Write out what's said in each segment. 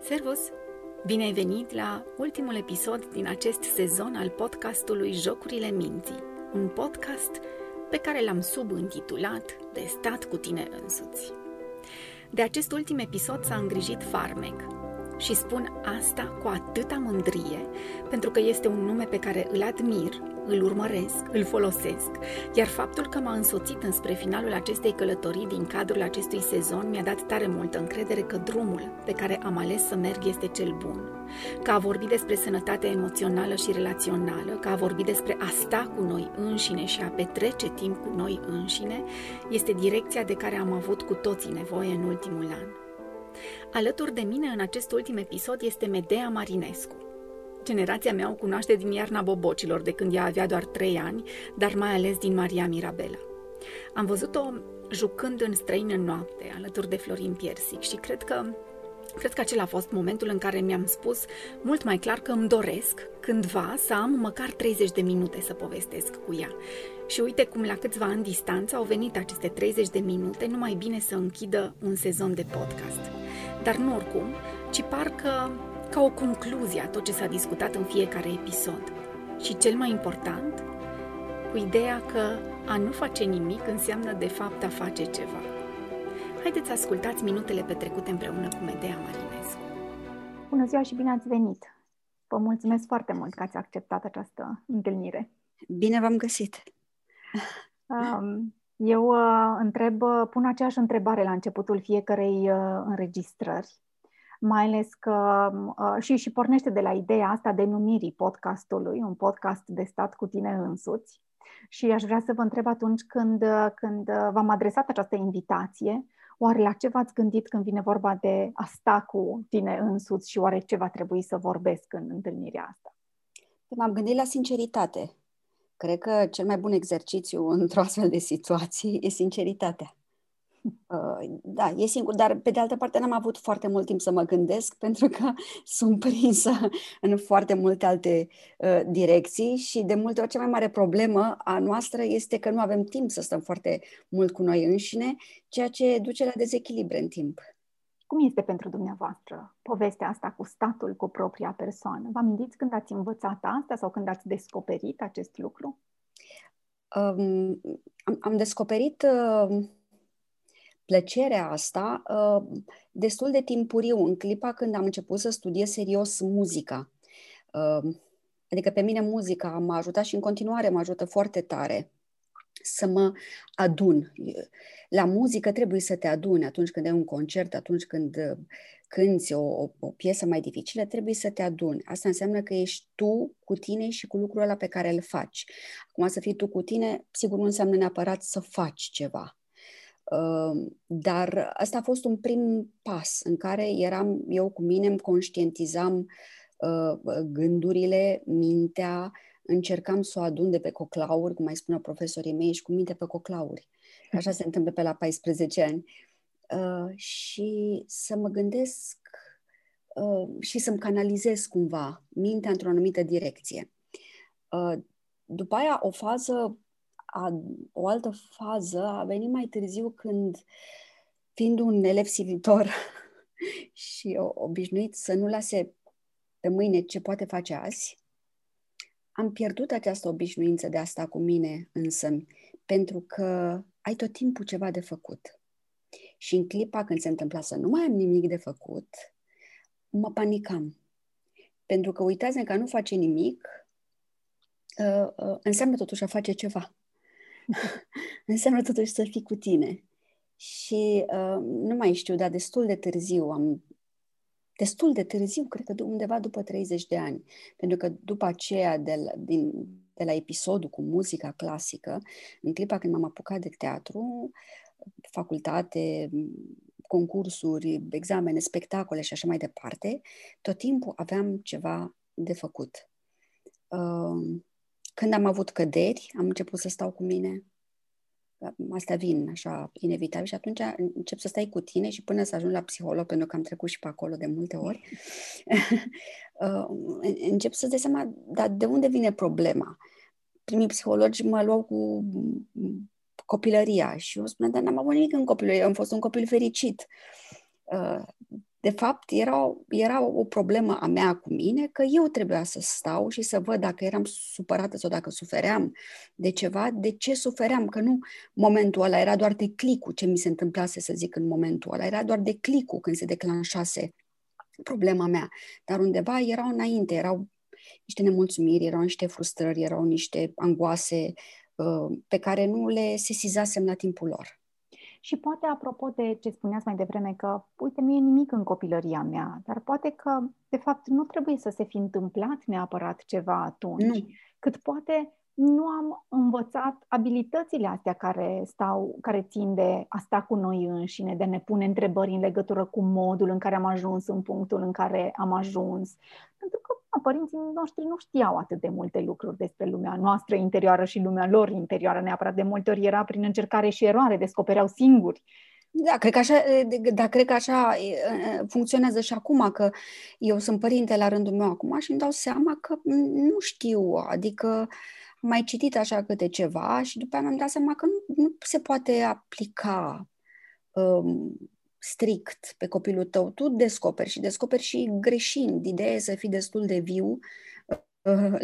Servus! Bine ai venit la ultimul episod din acest sezon al podcastului Jocurile Minții, un podcast pe care l-am subintitulat De stat cu tine însuți. De acest ultim episod s-a îngrijit Farmec, și spun asta cu atâta mândrie, pentru că este un nume pe care îl admir, îl urmăresc, îl folosesc, iar faptul că m-a însoțit înspre finalul acestei călătorii din cadrul acestui sezon mi-a dat tare multă încredere că drumul pe care am ales să merg este cel bun. Că a vorbi despre sănătatea emoțională și relațională, că a vorbi despre a sta cu noi înșine și a petrece timp cu noi înșine, este direcția de care am avut cu toții nevoie în ultimul an. Alături de mine în acest ultim episod este Medea Marinescu. Generația mea o cunoaște din iarna bobocilor, de când ea avea doar 3 ani, dar mai ales din Maria Mirabela. Am văzut-o jucând în străin în noapte, alături de Florin Piersic și cred că Cred că acela a fost momentul în care mi-am spus mult mai clar că îmi doresc cândva să am măcar 30 de minute să povestesc cu ea. Și uite cum la câțiva ani distanță au venit aceste 30 de minute, numai bine să închidă un sezon de podcast. Dar nu oricum, ci parcă ca o concluzie a tot ce s-a discutat în fiecare episod. Și cel mai important, cu ideea că a nu face nimic înseamnă de fapt a face ceva. Haideți să ascultați minutele petrecute împreună cu Medea Marinescu. Bună ziua și bine ați venit! Vă mulțumesc foarte mult că ați acceptat această întâlnire. Bine v-am găsit! Eu uh, întreb, uh, pun aceeași întrebare la începutul fiecarei uh, înregistrări, mai ales că și, și pornește de la ideea asta de numirii podcastului, un podcast de stat cu tine însuți. Și aș vrea să vă întreb atunci când, când v-am adresat această invitație, oare la ce v-ați gândit când vine vorba de a sta cu tine însuți și oare ce va trebui să vorbesc în întâlnirea asta? M-am gândit la sinceritate. Cred că cel mai bun exercițiu într-o astfel de situație e sinceritatea. Uh, da, e singur, dar pe de altă parte n-am avut foarte mult timp să mă gândesc pentru că sunt prinsă în foarte multe alte uh, direcții și de multe ori cea mai mare problemă a noastră este că nu avem timp să stăm foarte mult cu noi înșine, ceea ce duce la dezechilibre în timp. Cum este pentru dumneavoastră povestea asta cu statul, cu propria persoană? Vă amintiți când ați învățat asta sau când ați descoperit acest lucru? Um, am, am descoperit uh, plăcerea asta uh, destul de timpuriu, în clipa când am început să studiez serios muzica. Uh, adică pe mine muzica m-a ajutat și în continuare mă ajută foarte tare să mă adun. La muzică trebuie să te aduni atunci când ai un concert, atunci când uh, cânti o, o, o piesă mai dificilă, trebuie să te aduni. Asta înseamnă că ești tu cu tine și cu lucrul ăla pe care îl faci. Acum să fii tu cu tine, sigur nu înseamnă neapărat să faci ceva. Uh, dar asta a fost un prim pas în care eram eu cu mine, îmi conștientizam uh, gândurile, mintea, încercam să o adun de pe coclauri, cum mai spună profesorii mei, și cu minte pe coclauri. Așa se întâmplă pe la 14 ani. Uh, și să mă gândesc uh, și să-mi canalizez cumva mintea într-o anumită direcție. Uh, după aia, o fază, a, o altă fază a venit mai târziu când, fiind un elev silitor și obișnuit să nu lase pe mâine ce poate face azi, am pierdut această obișnuință de a sta cu mine însă, pentru că ai tot timpul ceva de făcut. Și în clipa când se întâmpla să nu mai am nimic de făcut, mă panicam. Pentru că uitați că nu face nimic uh, uh, înseamnă totuși a face ceva. înseamnă totuși să fii cu tine. Și uh, nu mai știu, dar destul de târziu am destul de târziu, cred că undeva după 30 de ani. Pentru că după aceea, de la, din, de la episodul cu muzica clasică, în clipa când m-am apucat de teatru, facultate, concursuri, examene, spectacole și așa mai departe, tot timpul aveam ceva de făcut. Uh, când am avut căderi, am început să stau cu mine, astea vin așa inevitabil și atunci încep să stai cu tine și până să ajung la psiholog, pentru că am trecut și pe acolo de multe ori, uh, încep să-ți dai seama, dar de unde vine problema? Primii psihologi mă luau cu copilăria și eu spuneam, dar n-am avut nimic în copilărie, am fost un copil fericit. Uh, de fapt, era, era o problemă a mea cu mine că eu trebuia să stau și să văd dacă eram supărată sau dacă sufeream de ceva, de ce sufeream, că nu momentul ăla era doar de clicul ce mi se întâmplase să zic în momentul ăla, era doar de clicul când se declanșase problema mea, dar undeva erau înainte, erau niște nemulțumiri, erau niște frustrări, erau niște angoase uh, pe care nu le sesizasem la timpul lor. Și poate, apropo de ce spuneați mai devreme, că, uite, nu e nimic în copilăria mea, dar poate că, de fapt, nu trebuie să se fi întâmplat neapărat ceva atunci, nu. cât poate nu am învățat abilitățile astea care, stau, care țin de a sta cu noi înșine, de a ne pune întrebări în legătură cu modul în care am ajuns în punctul în care am ajuns. Pentru că na, părinții noștri nu știau atât de multe lucruri despre lumea noastră interioară și lumea lor interioară. Neapărat de multe ori era prin încercare și eroare, descopereau singuri. Da, cred că așa, da, cred că așa funcționează și acum, că eu sunt părinte la rândul meu acum și îmi dau seama că nu știu, adică am mai citit așa câte ceva și după aia mi-am dat seama că nu, nu se poate aplica um, strict pe copilul tău. Tu descoperi și descoperi și greșind. Ideea e să fii destul de viu uh,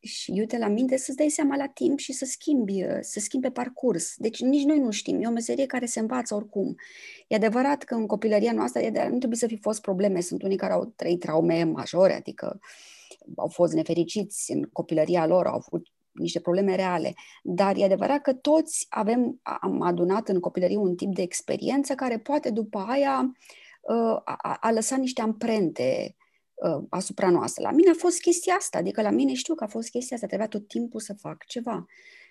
și uite la minte să-ți dai seama la timp și să schimbi, uh, să schimbi pe parcurs. Deci nici noi nu știm. E o meserie care se învață oricum. E adevărat că în copilăria noastră nu trebuie să fi fost probleme. Sunt unii care au trăit traume majore, adică au fost nefericiți în copilăria lor, au avut niște probleme reale. Dar e adevărat că toți avem, am adunat în copilărie un tip de experiență care poate după aia uh, a, a lăsat niște amprente uh, asupra noastră. La mine a fost chestia asta, adică la mine știu că a fost chestia asta, trebuia tot timpul să fac ceva.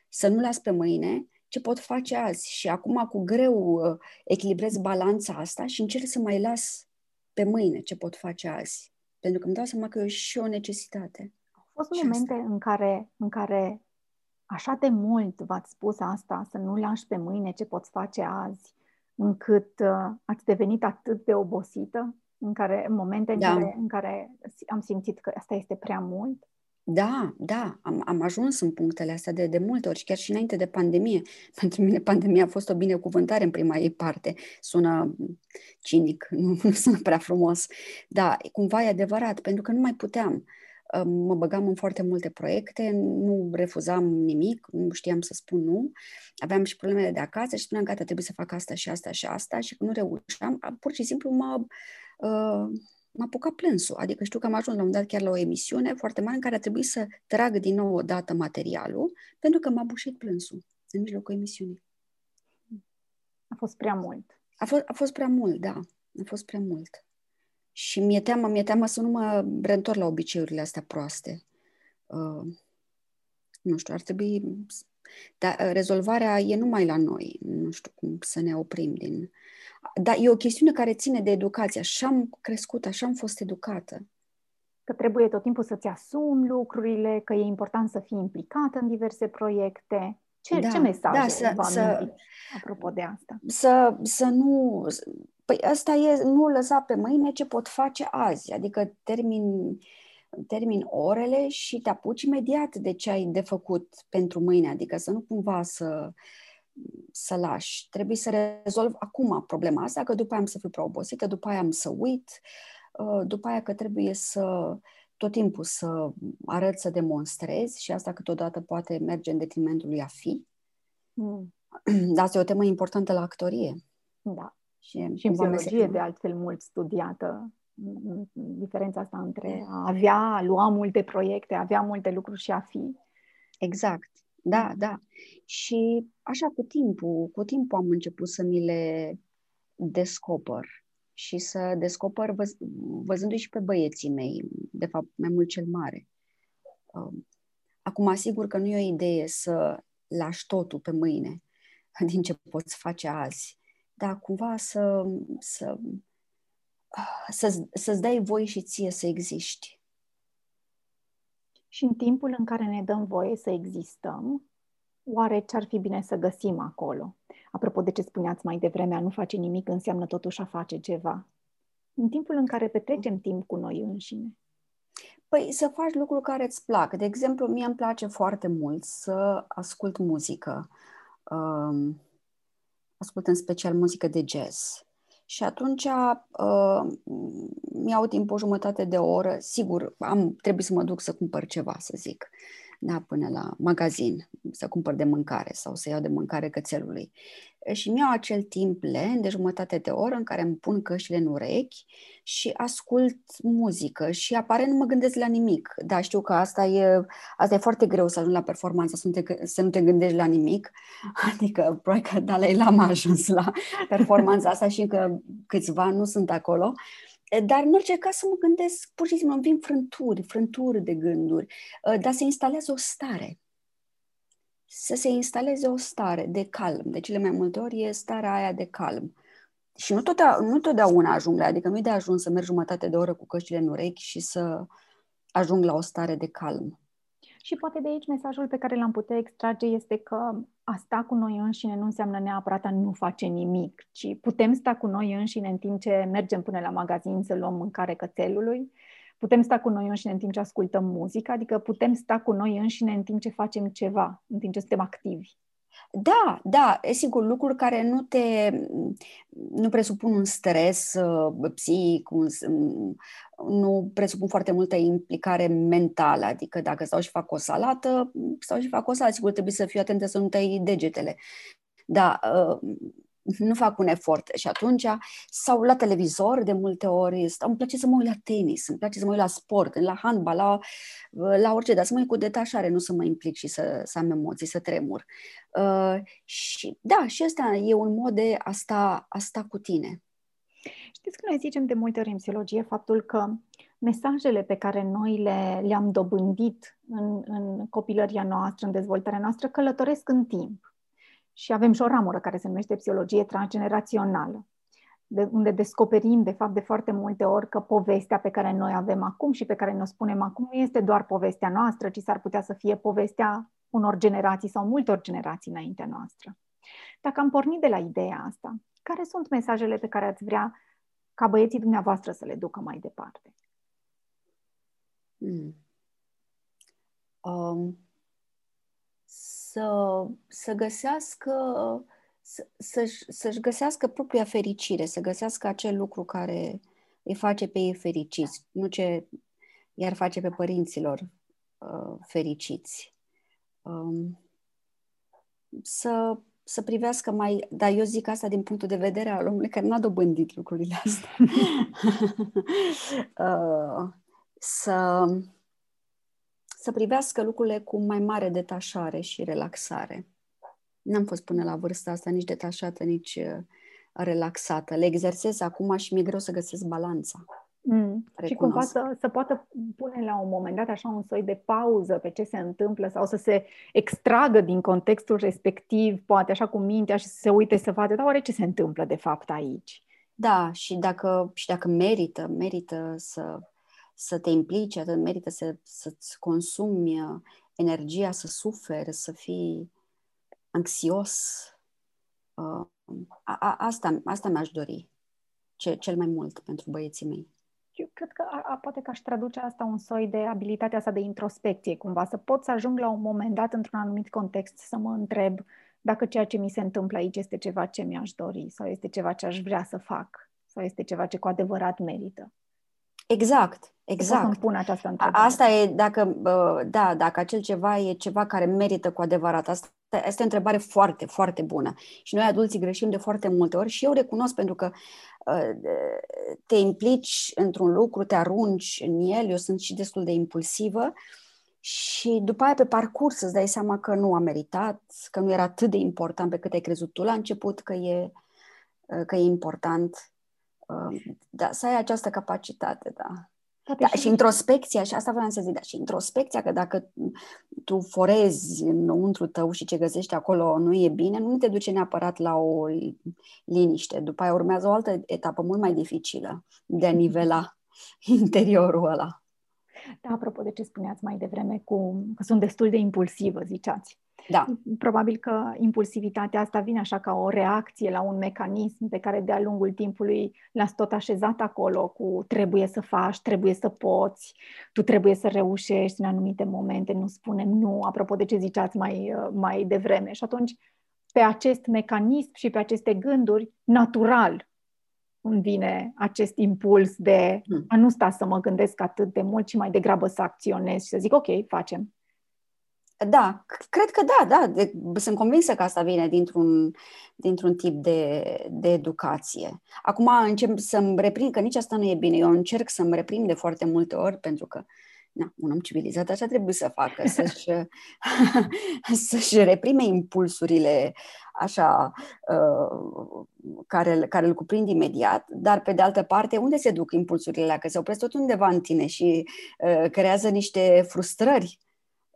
Să nu las pe mâine ce pot face azi. Și acum cu greu uh, echilibrez balanța asta și încerc să mai las pe mâine ce pot face azi. Pentru că îmi dau seama că e și o necesitate fost momente în care, în care așa de mult v-ați spus asta, să nu lași pe mâine ce poți face azi, încât uh, ați devenit atât de obosită, în care în momente da. în, care, în care am simțit că asta este prea mult? Da, da, am, am ajuns în punctele astea de, de multe ori, chiar și înainte de pandemie. Pentru mine pandemia a fost o binecuvântare în prima ei parte. Sună cinic, nu, nu sună prea frumos. Da, cumva e adevărat, pentru că nu mai puteam mă băgam în foarte multe proiecte, nu refuzam nimic, nu știam să spun nu. Aveam și problemele de acasă și spuneam, gata, trebuie să fac asta și asta și asta și când nu reușeam, pur și simplu mă, uh, m-a apucat plânsul. Adică știu că am ajuns la un dat chiar la o emisiune foarte mare în care a trebuit să trag din nou o dată materialul pentru că m-a bușit plânsul în mijlocul emisiunii. A fost prea mult. A fost, a fost prea mult, da. A fost prea mult. Și mi-e teamă, mi-e teamă să nu mă reîntorc la obiceiurile astea proaste. Uh, nu știu, ar trebui... Dar uh, rezolvarea e numai la noi. Nu știu cum să ne oprim din... Dar e o chestiune care ține de educație. Așa am crescut, așa am fost educată. Că trebuie tot timpul să-ți asumi lucrurile, că e important să fii implicată în diverse proiecte. Ce, da, ce mesaj da, să, să, apropo de asta? Să, să nu Păi asta e nu lăsa pe mâine ce pot face azi, adică termin, termin orele și te apuci imediat de ce ai de făcut pentru mâine, adică să nu cumva să, să lași. Trebuie să rezolv acum problema asta, că după aia am să fiu prea obosită, după aia am să uit, uh, după aia că trebuie să tot timpul să arăt, să demonstrez și asta câteodată poate merge în detrimentul lui a fi. Mm. Dar asta e o temă importantă la actorie. Da. Și, și în psihologie, de altfel, mult studiată diferența asta între a avea, a lua multe proiecte, a avea multe lucruri și a fi. Exact. Da, da. Și așa cu timpul, cu timpul am început să mi le descoper și să descoper văz, văzându-i și pe băieții mei, de fapt mai mult cel mare. Um, acum, asigur că nu e o idee să lași totul pe mâine din ce poți face azi dar cumva să, să, să, să-ți dai voie și ție să existi. Și în timpul în care ne dăm voie să existăm, oare ce ar fi bine să găsim acolo? Apropo de ce spuneați mai devreme, a nu face nimic înseamnă totuși a face ceva. În timpul în care petrecem timp cu noi înșine. Păi să faci lucruri care îți plac. De exemplu, mie îmi place foarte mult să ascult muzică. Um, ascult în special muzică de jazz. Și atunci uh, mi-au timp o jumătate de oră, sigur, am, trebuie să mă duc să cumpăr ceva, să zic da, până la magazin, să cumpăr de mâncare sau să iau de mâncare cățelului. Și mi-au acel timp lent de jumătate de oră în care îmi pun căștile în urechi și ascult muzică și aparent nu mă gândesc la nimic. Da, știu că asta e, asta e foarte greu să ajungi la performanță, să nu, te, să nu te gândești la nimic. Adică, probabil că Dalai Lama a ajuns la performanța asta și încă câțiva nu sunt acolo. Dar, în orice caz, să mă gândesc, pur și simplu, îmi vin frânturi, frânturi de gânduri, dar se instalează o stare. Să se instaleze o stare de calm. De cele mai multe ori e starea aia de calm. Și nu, tot, nu totdeauna ajung la, adică nu e de ajuns să merg jumătate de oră cu căștile în urechi și să ajung la o stare de calm. Și poate de aici mesajul pe care l-am putea extrage este că a sta cu noi înșine nu înseamnă neapărat a nu face nimic, ci putem sta cu noi înșine în timp ce mergem până la magazin să luăm mâncare cățelului, putem sta cu noi înșine în timp ce ascultăm muzică, adică putem sta cu noi înșine în timp ce facem ceva, în timp ce suntem activi. Da, da, e sigur, lucruri care nu te nu presupun un stres uh, psihic, un, nu presupun foarte multă implicare mentală, adică dacă stau și fac o salată, stau și fac o salată, sigur trebuie să fiu atentă să nu tăi degetele. Da, uh, nu fac un efort și atunci, sau la televizor de multe ori, îmi place să mă uit la tenis, îmi place să mă uit la sport, la handbal, la, la orice, dar să mă uit cu detașare, nu să mă implic și să, să am emoții, să tremur. Uh, și da, și asta e un mod de a sta, a sta cu tine. Știți că noi zicem de multe ori în psihologie faptul că mesajele pe care noi le, le-am dobândit în, în copilăria noastră, în dezvoltarea noastră, călătoresc în timp. Și avem și o ramură care se numește psihologie transgenerațională, de, unde descoperim, de fapt, de foarte multe ori că povestea pe care noi avem acum și pe care ne-o spunem acum nu este doar povestea noastră, ci s-ar putea să fie povestea unor generații sau multor generații înaintea noastră. Dacă am pornit de la ideea asta, care sunt mesajele pe care ați vrea ca băieții dumneavoastră să le ducă mai departe? Hmm. Um, să, să găsească să, să-și, să-și găsească propria fericire, să găsească acel lucru care îi face pe ei fericiți, nu ce i-ar face pe părinților uh, fericiți. Um, să, să privească mai, dar eu zic asta din punctul de vedere al omului care n-a dobândit lucrurile astea. uh, să să privească lucrurile cu mai mare detașare și relaxare. N-am fost până la vârsta asta nici detașată, nici uh, relaxată. Le exersez acum și mi-e greu să găsesc balanța. Mm. Și cumva să, să poată pune la un moment dat așa un soi de pauză pe ce se întâmplă sau să se extragă din contextul respectiv, poate așa cu mintea și să se uite să vadă, dar oare ce se întâmplă de fapt aici? Da, și dacă, și dacă merită, merită să să te implici, atât merită să, să-ți consumi uh, energia, să suferi, să fii anxios. Uh, a, a, asta, asta mi-aș dori ce, cel mai mult pentru băieții mei. Eu cred că a, a, poate că aș traduce asta un soi de abilitatea asta de introspecție, cumva, să pot să ajung la un moment dat într-un anumit context să mă întreb dacă ceea ce mi se întâmplă aici este ceva ce mi-aș dori sau este ceva ce aș vrea să fac sau este ceva ce cu adevărat merită. Exact, exact. Să pun această întrebare. Asta e dacă, da, dacă acel ceva e ceva care merită cu adevărat. Asta este o întrebare foarte, foarte bună. Și noi adulții greșim de foarte multe ori și eu recunosc pentru că ă, te implici într-un lucru, te arunci în el, eu sunt și destul de impulsivă și după aia pe parcurs îți dai seama că nu a meritat, că nu era atât de important pe cât ai crezut tu la început că e, că e important da, să ai această capacitate, da. Da, și introspecția, și asta vreau să zic, da, și introspecția, că dacă tu forezi înăuntru tău și ce găsești acolo nu e bine, nu te duce neapărat la o liniște. După aia urmează o altă etapă mult mai dificilă de a nivela interiorul ăla. Da, apropo de ce spuneați mai devreme, cu, că sunt destul de impulsivă, ziceați. Da. Probabil că impulsivitatea asta vine așa ca o reacție la un mecanism pe care de-a lungul timpului l-ați tot așezat acolo cu trebuie să faci, trebuie să poți, tu trebuie să reușești în anumite momente, nu spunem nu, apropo de ce ziceați mai, mai devreme. Și atunci, pe acest mecanism și pe aceste gânduri, natural, îmi vine acest impuls de hmm. a nu sta să mă gândesc atât de mult, ci mai degrabă să acționez și să zic, ok, facem. Da, cred că da, da. De, sunt convinsă că asta vine dintr-un, dintr-un tip de, de educație. Acum încep să-mi reprind, că nici asta nu e bine. Eu încerc să-mi reprind de foarte multe ori, pentru că na, un om civilizat așa trebuie să facă, să-și, să-și reprime impulsurile așa uh, care, care îl cuprind imediat, dar pe de altă parte, unde se duc impulsurile alea? Că se opresc tot undeva în tine și uh, creează niște frustrări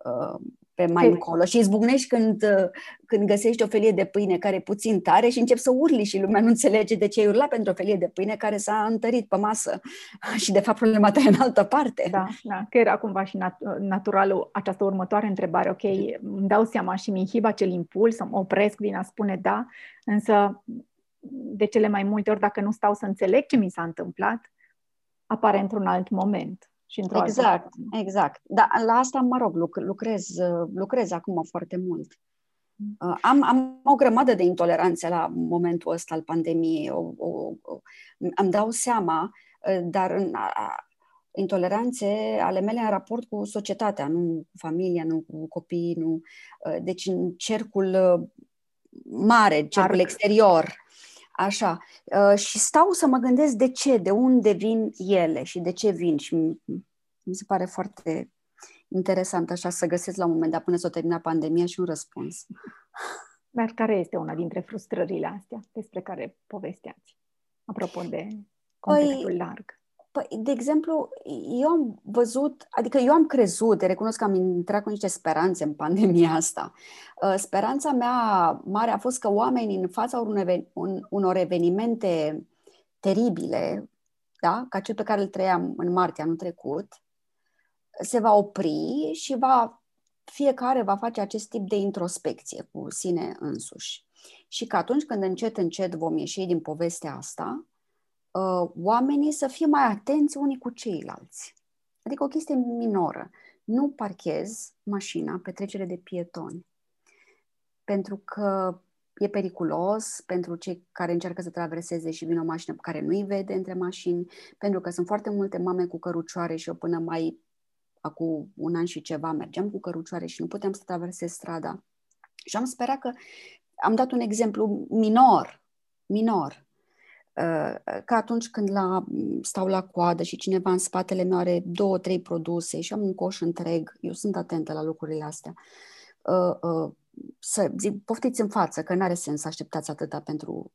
uh, pe mai încolo și izbucnești când, uh, când găsești o felie de pâine care e puțin tare și începi să urli și lumea nu înțelege de ce ai urlat pentru o felie de pâine care s-a întărit pe masă. Și de fapt problema ta e în altă parte. Da, da, că era cumva și nat- naturalul această următoare întrebare, ok, îmi dau seama și mi inhib acel impuls, să mă opresc din a spune da, însă de cele mai multe ori dacă nu stau să înțeleg ce mi s-a întâmplat, apare într-un alt moment și într-o Exact, altă exact. Dar la asta, mă rog, lucrez, lucrez acum foarte mult. Mm. Uh, am, am o grămadă de intoleranțe la momentul ăsta al pandemiei. O, o, o, îmi dau seama, uh, dar în, a, intoleranțe ale mele în raport cu societatea, nu cu familia, nu cu copiii, nu. Uh, deci în cercul mare, cercul Arc. exterior. Așa. Uh, și stau să mă gândesc de ce, de unde vin ele și de ce vin. Și mi se pare foarte interesant așa să găsesc la un moment dat până s-o termina pandemia și un răspuns. Dar care este una dintre frustrările astea despre care povesteați? Apropo de contextul păi, larg. Păi, de exemplu, eu am văzut, adică eu am crezut, recunosc că am intrat cu niște speranțe în pandemia asta. Uh, speranța mea mare a fost că oamenii în fața unor evenimente teribile, da, ca cel pe care îl trăiam în martie anul trecut, se va opri și va, fiecare va face acest tip de introspecție cu sine însuși. Și că atunci când încet, încet vom ieși din povestea asta, uh, oamenii să fie mai atenți unii cu ceilalți. Adică o chestie minoră. Nu parchezi mașina pe trecere de pietoni. Pentru că e periculos pentru cei care încearcă să traverseze și vin o mașină pe care nu-i vede între mașini, pentru că sunt foarte multe mame cu cărucioare și eu până mai acum un an și ceva mergeam cu cărucioare și nu puteam să traversez strada. Și am sperat că am dat un exemplu minor, minor, Uh, ca atunci când la, stau la coadă și cineva în spatele meu are două, trei produse și am un coș întreg, eu sunt atentă la lucrurile astea, uh, uh, să zic, poftiți în față, că nu are sens să așteptați atâta pentru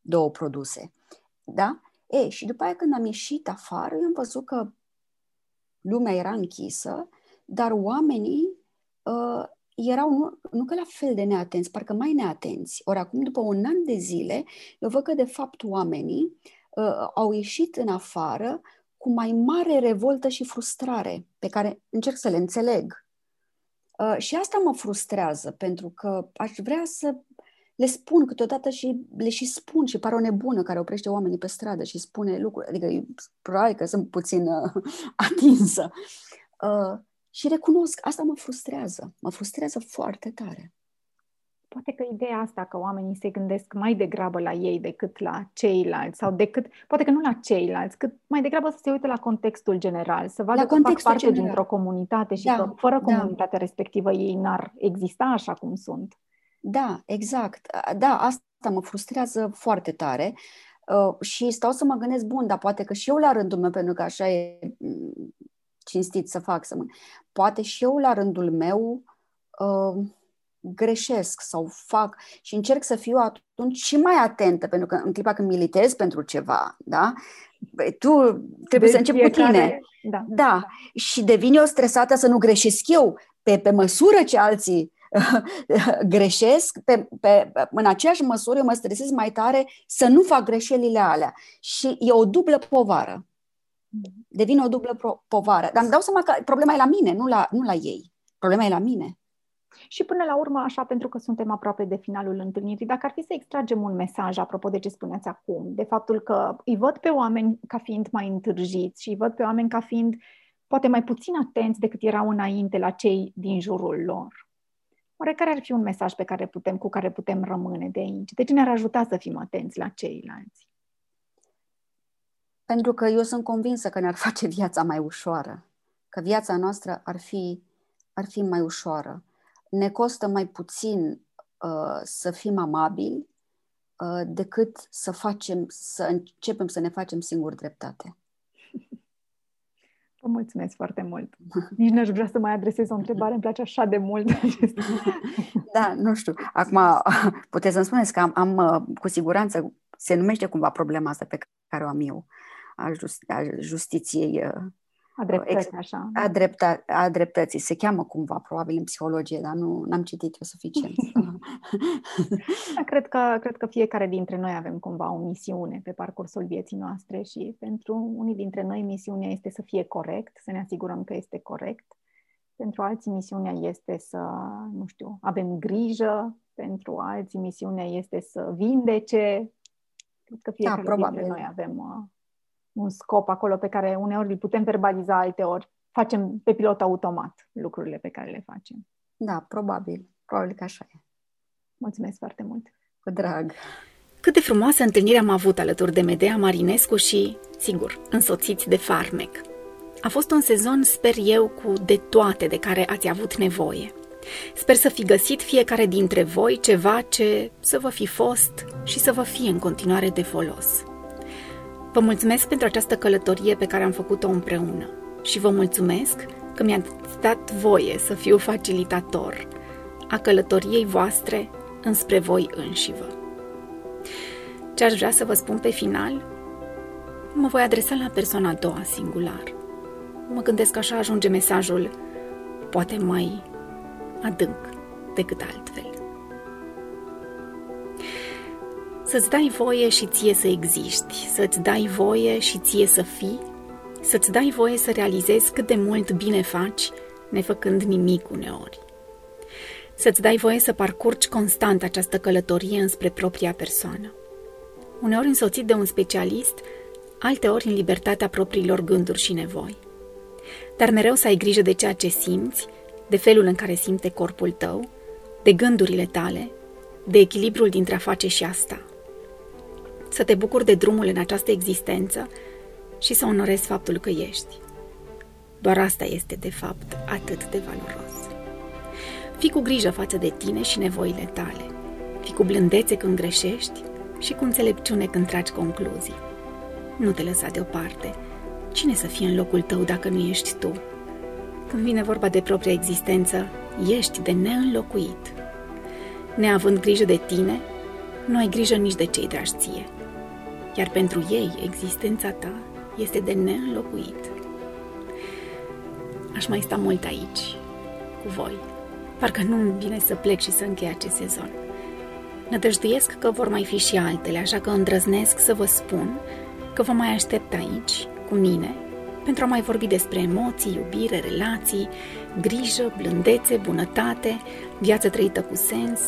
două produse. Da? E, și după aia când am ieșit afară, eu am văzut că lumea era închisă, dar oamenii uh, erau nu, nu că la fel de neatenți, parcă mai neatenți. Ori acum, după un an de zile, eu văd că, de fapt, oamenii uh, au ieșit în afară cu mai mare revoltă și frustrare, pe care încerc să le înțeleg. Uh, și asta mă frustrează, pentru că aș vrea să le spun câteodată și le și spun și pare o nebună care oprește oamenii pe stradă și spune lucruri, adică probabil că sunt puțin uh, atinsă. Uh, și recunosc, asta mă frustrează, mă frustrează foarte tare. Poate că ideea asta că oamenii se gândesc mai degrabă la ei decât la ceilalți sau decât, poate că nu la ceilalți, cât mai degrabă să se uite la contextul general, să vadă la că fac parte general. dintr-o comunitate și da, că fără da. comunitatea da. respectivă ei n-ar exista așa cum sunt. Da, exact. Da, asta mă frustrează foarte tare uh, și stau să mă gândesc, bun, dar poate că și eu la rândul meu, pentru că așa e cinstit să fac, să mă... poate și eu la rândul meu uh, greșesc sau fac și încerc să fiu atunci și mai atentă, pentru că în clipa când militez pentru ceva, da? Tu trebuie de să începi cu tine. Da. da. Și devin eu stresată să nu greșesc eu pe, pe măsură ce alții greșesc, pe, pe, în aceeași măsură eu mă stresez mai tare să nu fac greșelile alea. Și e o dublă povară. Devine o dublă pro- povară. Dar îmi dau seama că problema e la mine, nu la, nu la ei. Problema e la mine. Și până la urmă, așa, pentru că suntem aproape de finalul întâlnirii, dacă ar fi să extragem un mesaj apropo de ce spuneați acum, de faptul că îi văd pe oameni ca fiind mai întârziți și îi văd pe oameni ca fiind poate mai puțin atenți decât erau înainte la cei din jurul lor. Oare care ar fi un mesaj pe care putem, cu care putem rămâne de aici? De ce ne-ar ajuta să fim atenți la ceilalți? Pentru că eu sunt convinsă că ne-ar face viața mai ușoară, că viața noastră ar fi, ar fi mai ușoară. Ne costă mai puțin uh, să fim amabili uh, decât să facem, să începem să ne facem singur dreptate. Vă mulțumesc foarte mult. Nici n-aș vrea să mai adresez o întrebare, îmi place așa de mult. da, nu știu. Acum, puteți să-mi spuneți că am, am, uh, cu siguranță, se numește cumva problema asta pe care o am eu, a, just, a justiției uh, a dreptății, așa. A, drepta, a dreptății. Se cheamă cumva, probabil, în psihologie, dar nu am citit eu suficient. da, cred, că, cred că fiecare dintre noi avem cumva o misiune pe parcursul vieții noastre și pentru unii dintre noi misiunea este să fie corect, să ne asigurăm că este corect. Pentru alții misiunea este să, nu știu, avem grijă, pentru alții misiunea este să vindece. Cred că fiecare da, probabil. dintre noi avem uh, un scop acolo pe care uneori îl putem verbaliza, alteori facem pe pilot automat lucrurile pe care le facem. Da, probabil. Probabil că așa e. Mulțumesc foarte mult. Cu drag. Cât de frumoasă întâlnire am avut alături de Medea Marinescu și, sigur, însoțiți de Farmec. A fost un sezon, sper eu, cu de toate de care ați avut nevoie. Sper să fi găsit fiecare dintre voi ceva ce să vă fi fost și să vă fie în continuare de folos. Vă mulțumesc pentru această călătorie pe care am făcut-o împreună și vă mulțumesc că mi-ați dat voie să fiu facilitator a călătoriei voastre înspre voi înșivă. Ce aș vrea să vă spun pe final? Mă voi adresa la persoana a doua singular. Mă gândesc că așa ajunge mesajul poate mai adânc decât altfel. Să-ți dai voie și ție să existi, să-ți dai voie și ție să fii, să-ți dai voie să realizezi cât de mult bine faci, nefăcând nimic uneori. Să-ți dai voie să parcurgi constant această călătorie înspre propria persoană. Uneori însoțit de un specialist, alteori în libertatea propriilor gânduri și nevoi. Dar mereu să ai grijă de ceea ce simți, de felul în care simte corpul tău, de gândurile tale, de echilibrul dintre a face și asta – să te bucuri de drumul în această existență și să onorezi faptul că ești. Doar asta este, de fapt, atât de valoros. Fii cu grijă față de tine și nevoile tale. Fii cu blândețe când greșești și cu înțelepciune când tragi concluzii. Nu te lăsa deoparte. Cine să fie în locul tău dacă nu ești tu? Când vine vorba de propria existență, ești de neînlocuit. Neavând grijă de tine, nu ai grijă nici de cei dragi ție iar pentru ei existența ta este de neînlocuit. Aș mai sta mult aici, cu voi. Parcă nu-mi vine să plec și să închei acest sezon. Nădăjduiesc că vor mai fi și altele, așa că îndrăznesc să vă spun că vă mai aștept aici, cu mine, pentru a mai vorbi despre emoții, iubire, relații, grijă, blândețe, bunătate, viață trăită cu sens,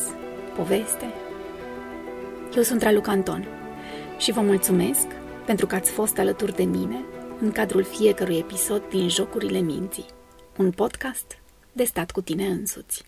poveste. Eu sunt Raluca Anton și vă mulțumesc pentru că ați fost alături de mine în cadrul fiecărui episod din Jocurile Minții, un podcast de stat cu tine însuți.